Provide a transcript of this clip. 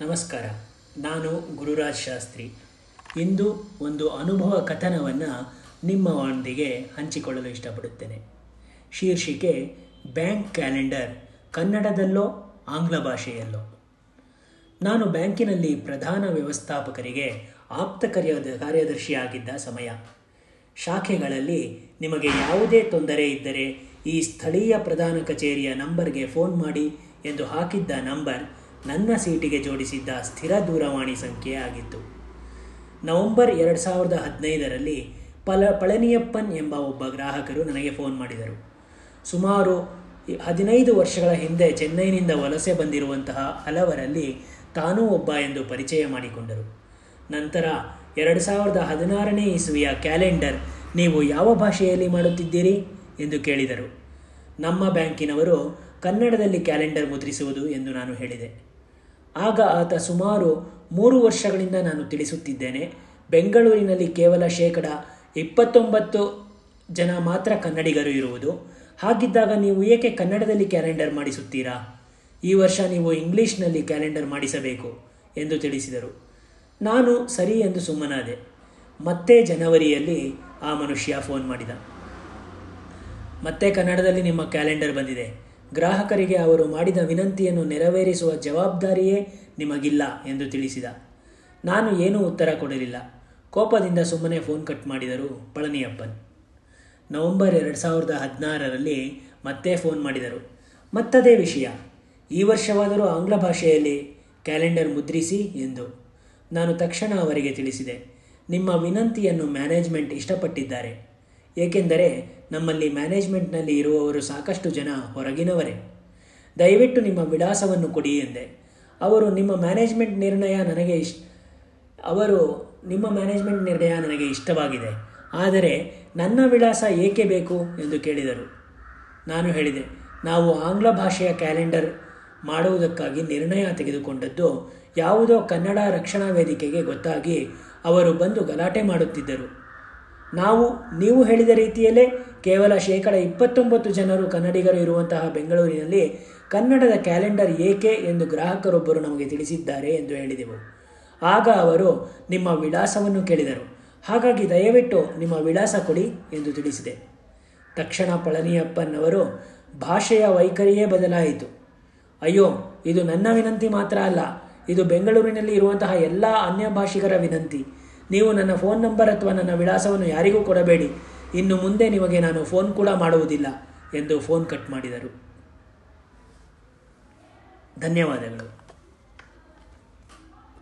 ನಮಸ್ಕಾರ. ನಾನು ಗುರುರಾಜ್ ಶಾಸ್ತ್ರಿ. ಇಂದು ಒಂದು ಅನುಭವ ಕಥನವನ್ನು ನಿಮ್ಮೊಂದಿಗೆ ಹಂಚಿಕೊಳ್ಳಲು ಇಷ್ಟಪಡುತ್ತೇನೆ. ಶೀರ್ಷಿಕೆ, ಬ್ಯಾಂಕ್ ಕ್ಯಾಲೆಂಡರ್, ಕನ್ನಡದಲ್ಲೋ ಆಂಗ್ಲ ಭಾಷೆಯಲ್ಲೋ. ನಾನು ಬ್ಯಾಂಕಿನಲ್ಲಿ ಪ್ರಧಾನ ವ್ಯವಸ್ಥಾಪಕರಿಗೆ ಆಪ್ತ ಕಾರ್ಯದ ಕಾರ್ಯದರ್ಶಿಯಾಗಿದ್ದ ಸಮಯ. ಶಾಖೆಗಳಲ್ಲಿ ನಿಮಗೆ ಯಾವುದೇ ತೊಂದರೆ ಇದ್ದರೆ ಈ ಸ್ಥಳೀಯ ಪ್ರಧಾನ ಕಚೇರಿಯ ನಂಬರ್ಗೆ ಫೋನ್ ಮಾಡಿ ಎಂದು ಹಾಕಿದ್ದ ನಂಬರ್ ನನ್ನ ಸೀಟಿಗೆ ಜೋಡಿಸಿದ್ದ ಸ್ಥಿರ ದೂರವಾಣಿ ಸಂಖ್ಯೆ ಆಗಿತ್ತು. ನವೆಂಬರ್ ಎರಡು ಸಾವಿರದ ಹದಿನೈದರಲ್ಲಿ ಪಲ, ಪಳನಿಯಪ್ಪನ್ ಎಂಬ ಒಬ್ಬ ಗ್ರಾಹಕರು ನನಗೆ ಫೋನ್ ಮಾಡಿದರು. ಸುಮಾರು ಹದಿನೈದು ವರ್ಷಗಳ ಹಿಂದೆ ಚೆನ್ನೈನಿಂದ ವಲಸೆ ಬಂದಿರುವಂತಹ ಹಲವರಲ್ಲಿ ತಾನೂ ಒಬ್ಬ ಎಂದು ಪರಿಚಯ ಮಾಡಿಕೊಂಡರು. ನಂತರ ಎರಡು ಸಾವಿರದ ಹದಿನಾರನೇ ಇಸುವಿಯ ಕ್ಯಾಲೆಂಡರ್ ನೀವು ಯಾವ ಭಾಷೆಯಲ್ಲಿ ಮಾಡುತ್ತಿದ್ದೀರಿ? ಎಂದು ಕೇಳಿದರು. ನಮ್ಮ ಬ್ಯಾಂಕಿನವರು ಕನ್ನಡದಲ್ಲಿ ಕ್ಯಾಲೆಂಡರ್ ಮುದ್ರಿಸುವುದು ಎಂದು ನಾನು ಹೇಳಿದೆ. ಆಗ ಆತ ಸುಮಾರು ಮೂರು ವರ್ಷಗಳಿಂದ ನಾನು ತಿಳಿಸುತ್ತಿದ್ದೇನೆ. ಬೆಂಗಳೂರಿನಲ್ಲಿ ಕೇವಲ ಶೇಕಡ ಇಪ್ಪತ್ತೊಂಬತ್ತು ಜನ ಮಾತ್ರ ಕನ್ನಡಿಗರು ಇರುವುದು. ಹಾಗಿದ್ದಾಗ ನೀವು ಏಕೆ ಕನ್ನಡದಲ್ಲಿ ಕ್ಯಾಲೆಂಡರ್ ಮಾಡಿಸುತ್ತೀರಾ? ಈ ವರ್ಷ ನೀವು ಇಂಗ್ಲೀಷ್ನಲ್ಲಿ ಕ್ಯಾಲೆಂಡರ್ ಮಾಡಿಸಬೇಕು ಎಂದು ತಿಳಿಸಿದರು. ನಾನು ಸರಿ ಎಂದು ಸುಮ್ಮನಾದೆ. ಮತ್ತೆ ಜನವರಿಯಲ್ಲಿ ಆ ಮನುಷ್ಯ ಫೋನ್ ಮಾಡಿದ. ಮತ್ತೆ ಕನ್ನಡದಲ್ಲಿ ನಿಮ್ಮ ಕ್ಯಾಲೆಂಡರ್ ಬಂದಿದೆ. ಗ್ರಾಹಕರಿಗೆ ಅವರು ಮಾಡಿದ ವಿನಂತಿಯನ್ನು ನೆರವೇರಿಸುವ ಜವಾಬ್ದಾರಿಯೇ ನಿಮಗಿಲ್ಲ ಎಂದು ತಿಳಿಸಿದ. ನಾನು ಏನೂ ಉತ್ತರ ಕೊಡಲಿಲ್ಲ. ಕೋಪದಿಂದ ಸುಮ್ಮನೆ ಫೋನ್ ಕಟ್ ಮಾಡಿದರು ಪಳನಿಯಪ್ಪನ್. ನವೆಂಬರ್ ಎರಡು ಸಾವಿರದ ಹದಿನಾರರಲ್ಲಿ ಮತ್ತೆ ಫೋನ್ ಮಾಡಿದರು. ಮತ್ತದೇ ವಿಷಯ. ಈ ವರ್ಷವಾದರೂ ಆಂಗ್ಲ ಭಾಷೆಯಲ್ಲಿ ಕ್ಯಾಲೆಂಡರ್ ಮುದ್ರಿಸಿ ಎಂದು ನಾನು ತಕ್ಷಣ ಅವರಿಗೆ ತಿಳಿಸಿದೆ. ನಿಮ್ಮ ವಿನಂತಿಯನ್ನು ಮ್ಯಾನೇಜ್ಮೆಂಟ್ ಇಷ್ಟಪಟ್ಟಿದ್ದಾರೆ. ಏಕೆಂದರೆ ನಮ್ಮಲ್ಲಿ ಮ್ಯಾನೇಜ್ಮೆಂಟ್ನಲ್ಲಿ ಇರುವವರು ಸಾಕಷ್ಟು ಜನ ಹೊರಗಿನವರೇ. ದಯವಿಟ್ಟು ನಿಮ್ಮ ವಿಳಾಸವನ್ನು ಕೊಡಿ ಎಂದೆ. ಅವರು ನಿಮ್ಮ ಮ್ಯಾನೇಜ್ಮೆಂಟ್ ನಿರ್ಣಯ ನನಗೆ ಇಷ್, ಅವರು ನಿಮ್ಮ ಮ್ಯಾನೇಜ್ಮೆಂಟ್ ನಿರ್ಣಯ ನನಗೆ ಇಷ್ಟವಾಗಿದೆ. ಆದರೆ ನನ್ನ ವಿಳಾಸ ಏಕೆ ಬೇಕು ಎಂದು ಕೇಳಿದರು. ನಾನು ಹೇಳಿದೆ, ನಾವು ಆಂಗ್ಲ ಭಾಷೆಯ ಕ್ಯಾಲೆಂಡರ್ ಮಾಡುವುದಕ್ಕಾಗಿ ನಿರ್ಣಯ ತೆಗೆದುಕೊಂಡದ್ದು ಯಾವುದೋ ಕನ್ನಡ ರಕ್ಷಣಾ ವೇದಿಕೆಗೆ ಗೊತ್ತಾಗಿ ಅವರು ಬಂದು ಗಲಾಟೆ ಮಾಡುತ್ತಿದ್ದರು. ನಾವು, ನೀವು ಹೇಳಿದ ರೀತಿಯಲ್ಲೇ ಕೇವಲ ಶೇಕಡ ಇಪ್ಪತ್ತೊಂಬತ್ತು ಜನರು ಕನ್ನಡಿಗರು ಇರುವಂತಹ ಬೆಂಗಳೂರಿನಲ್ಲಿ ಕನ್ನಡದ ಕ್ಯಾಲೆಂಡರ್ ಏಕೆ ಎಂದು ಗ್ರಾಹಕರೊಬ್ಬರು ನಮಗೆ ತಿಳಿಸಿದ್ದಾರೆ ಎಂದು ಹೇಳಿದೆವು. ಆಗ ಅವರು ನಿಮ್ಮ ವಿಳಾಸವನ್ನು ಕೇಳಿದರು. ಹಾಗಾಗಿ ದಯವಿಟ್ಟು ನಿಮ್ಮ ವಿಳಾಸ ಕೊಡಿ ಎಂದು ತಿಳಿಸಿದೆ. ತಕ್ಷಣ ಪಳನಿಯಪ್ಪನವರು ಭಾಷೆಯ ವೈಖರಿಯೇ ಬದಲಾಯಿತು. ಅಯ್ಯೋ, ಇದು ನನ್ನ ವಿನಂತಿ ಮಾತ್ರ ಅಲ್ಲ, ಇದು ಬೆಂಗಳೂರಿನಲ್ಲಿ ಇರುವಂತಹ ಎಲ್ಲ ಅನ್ಯ ಭಾಷಿಗರ ವಿನಂತಿ. ನೀವು ನನ್ನ ಫೋನ್ ನಂಬರ್ ಅಥವಾ ನನ್ನ ವಿಳಾಸವನ್ನು ಯಾರಿಗೂ ಕೊಡಬೇಡಿ. ಇನ್ನು ಮುಂದೆ ನಿಮಗೆ ನಾನು ಫೋನ್ ಕೂಡ ಮಾಡುವುದಿಲ್ಲ ಎಂದು ಫೋನ್ ಕಟ್ ಮಾಡಿದರು. ಧನ್ಯವಾದಗಳು.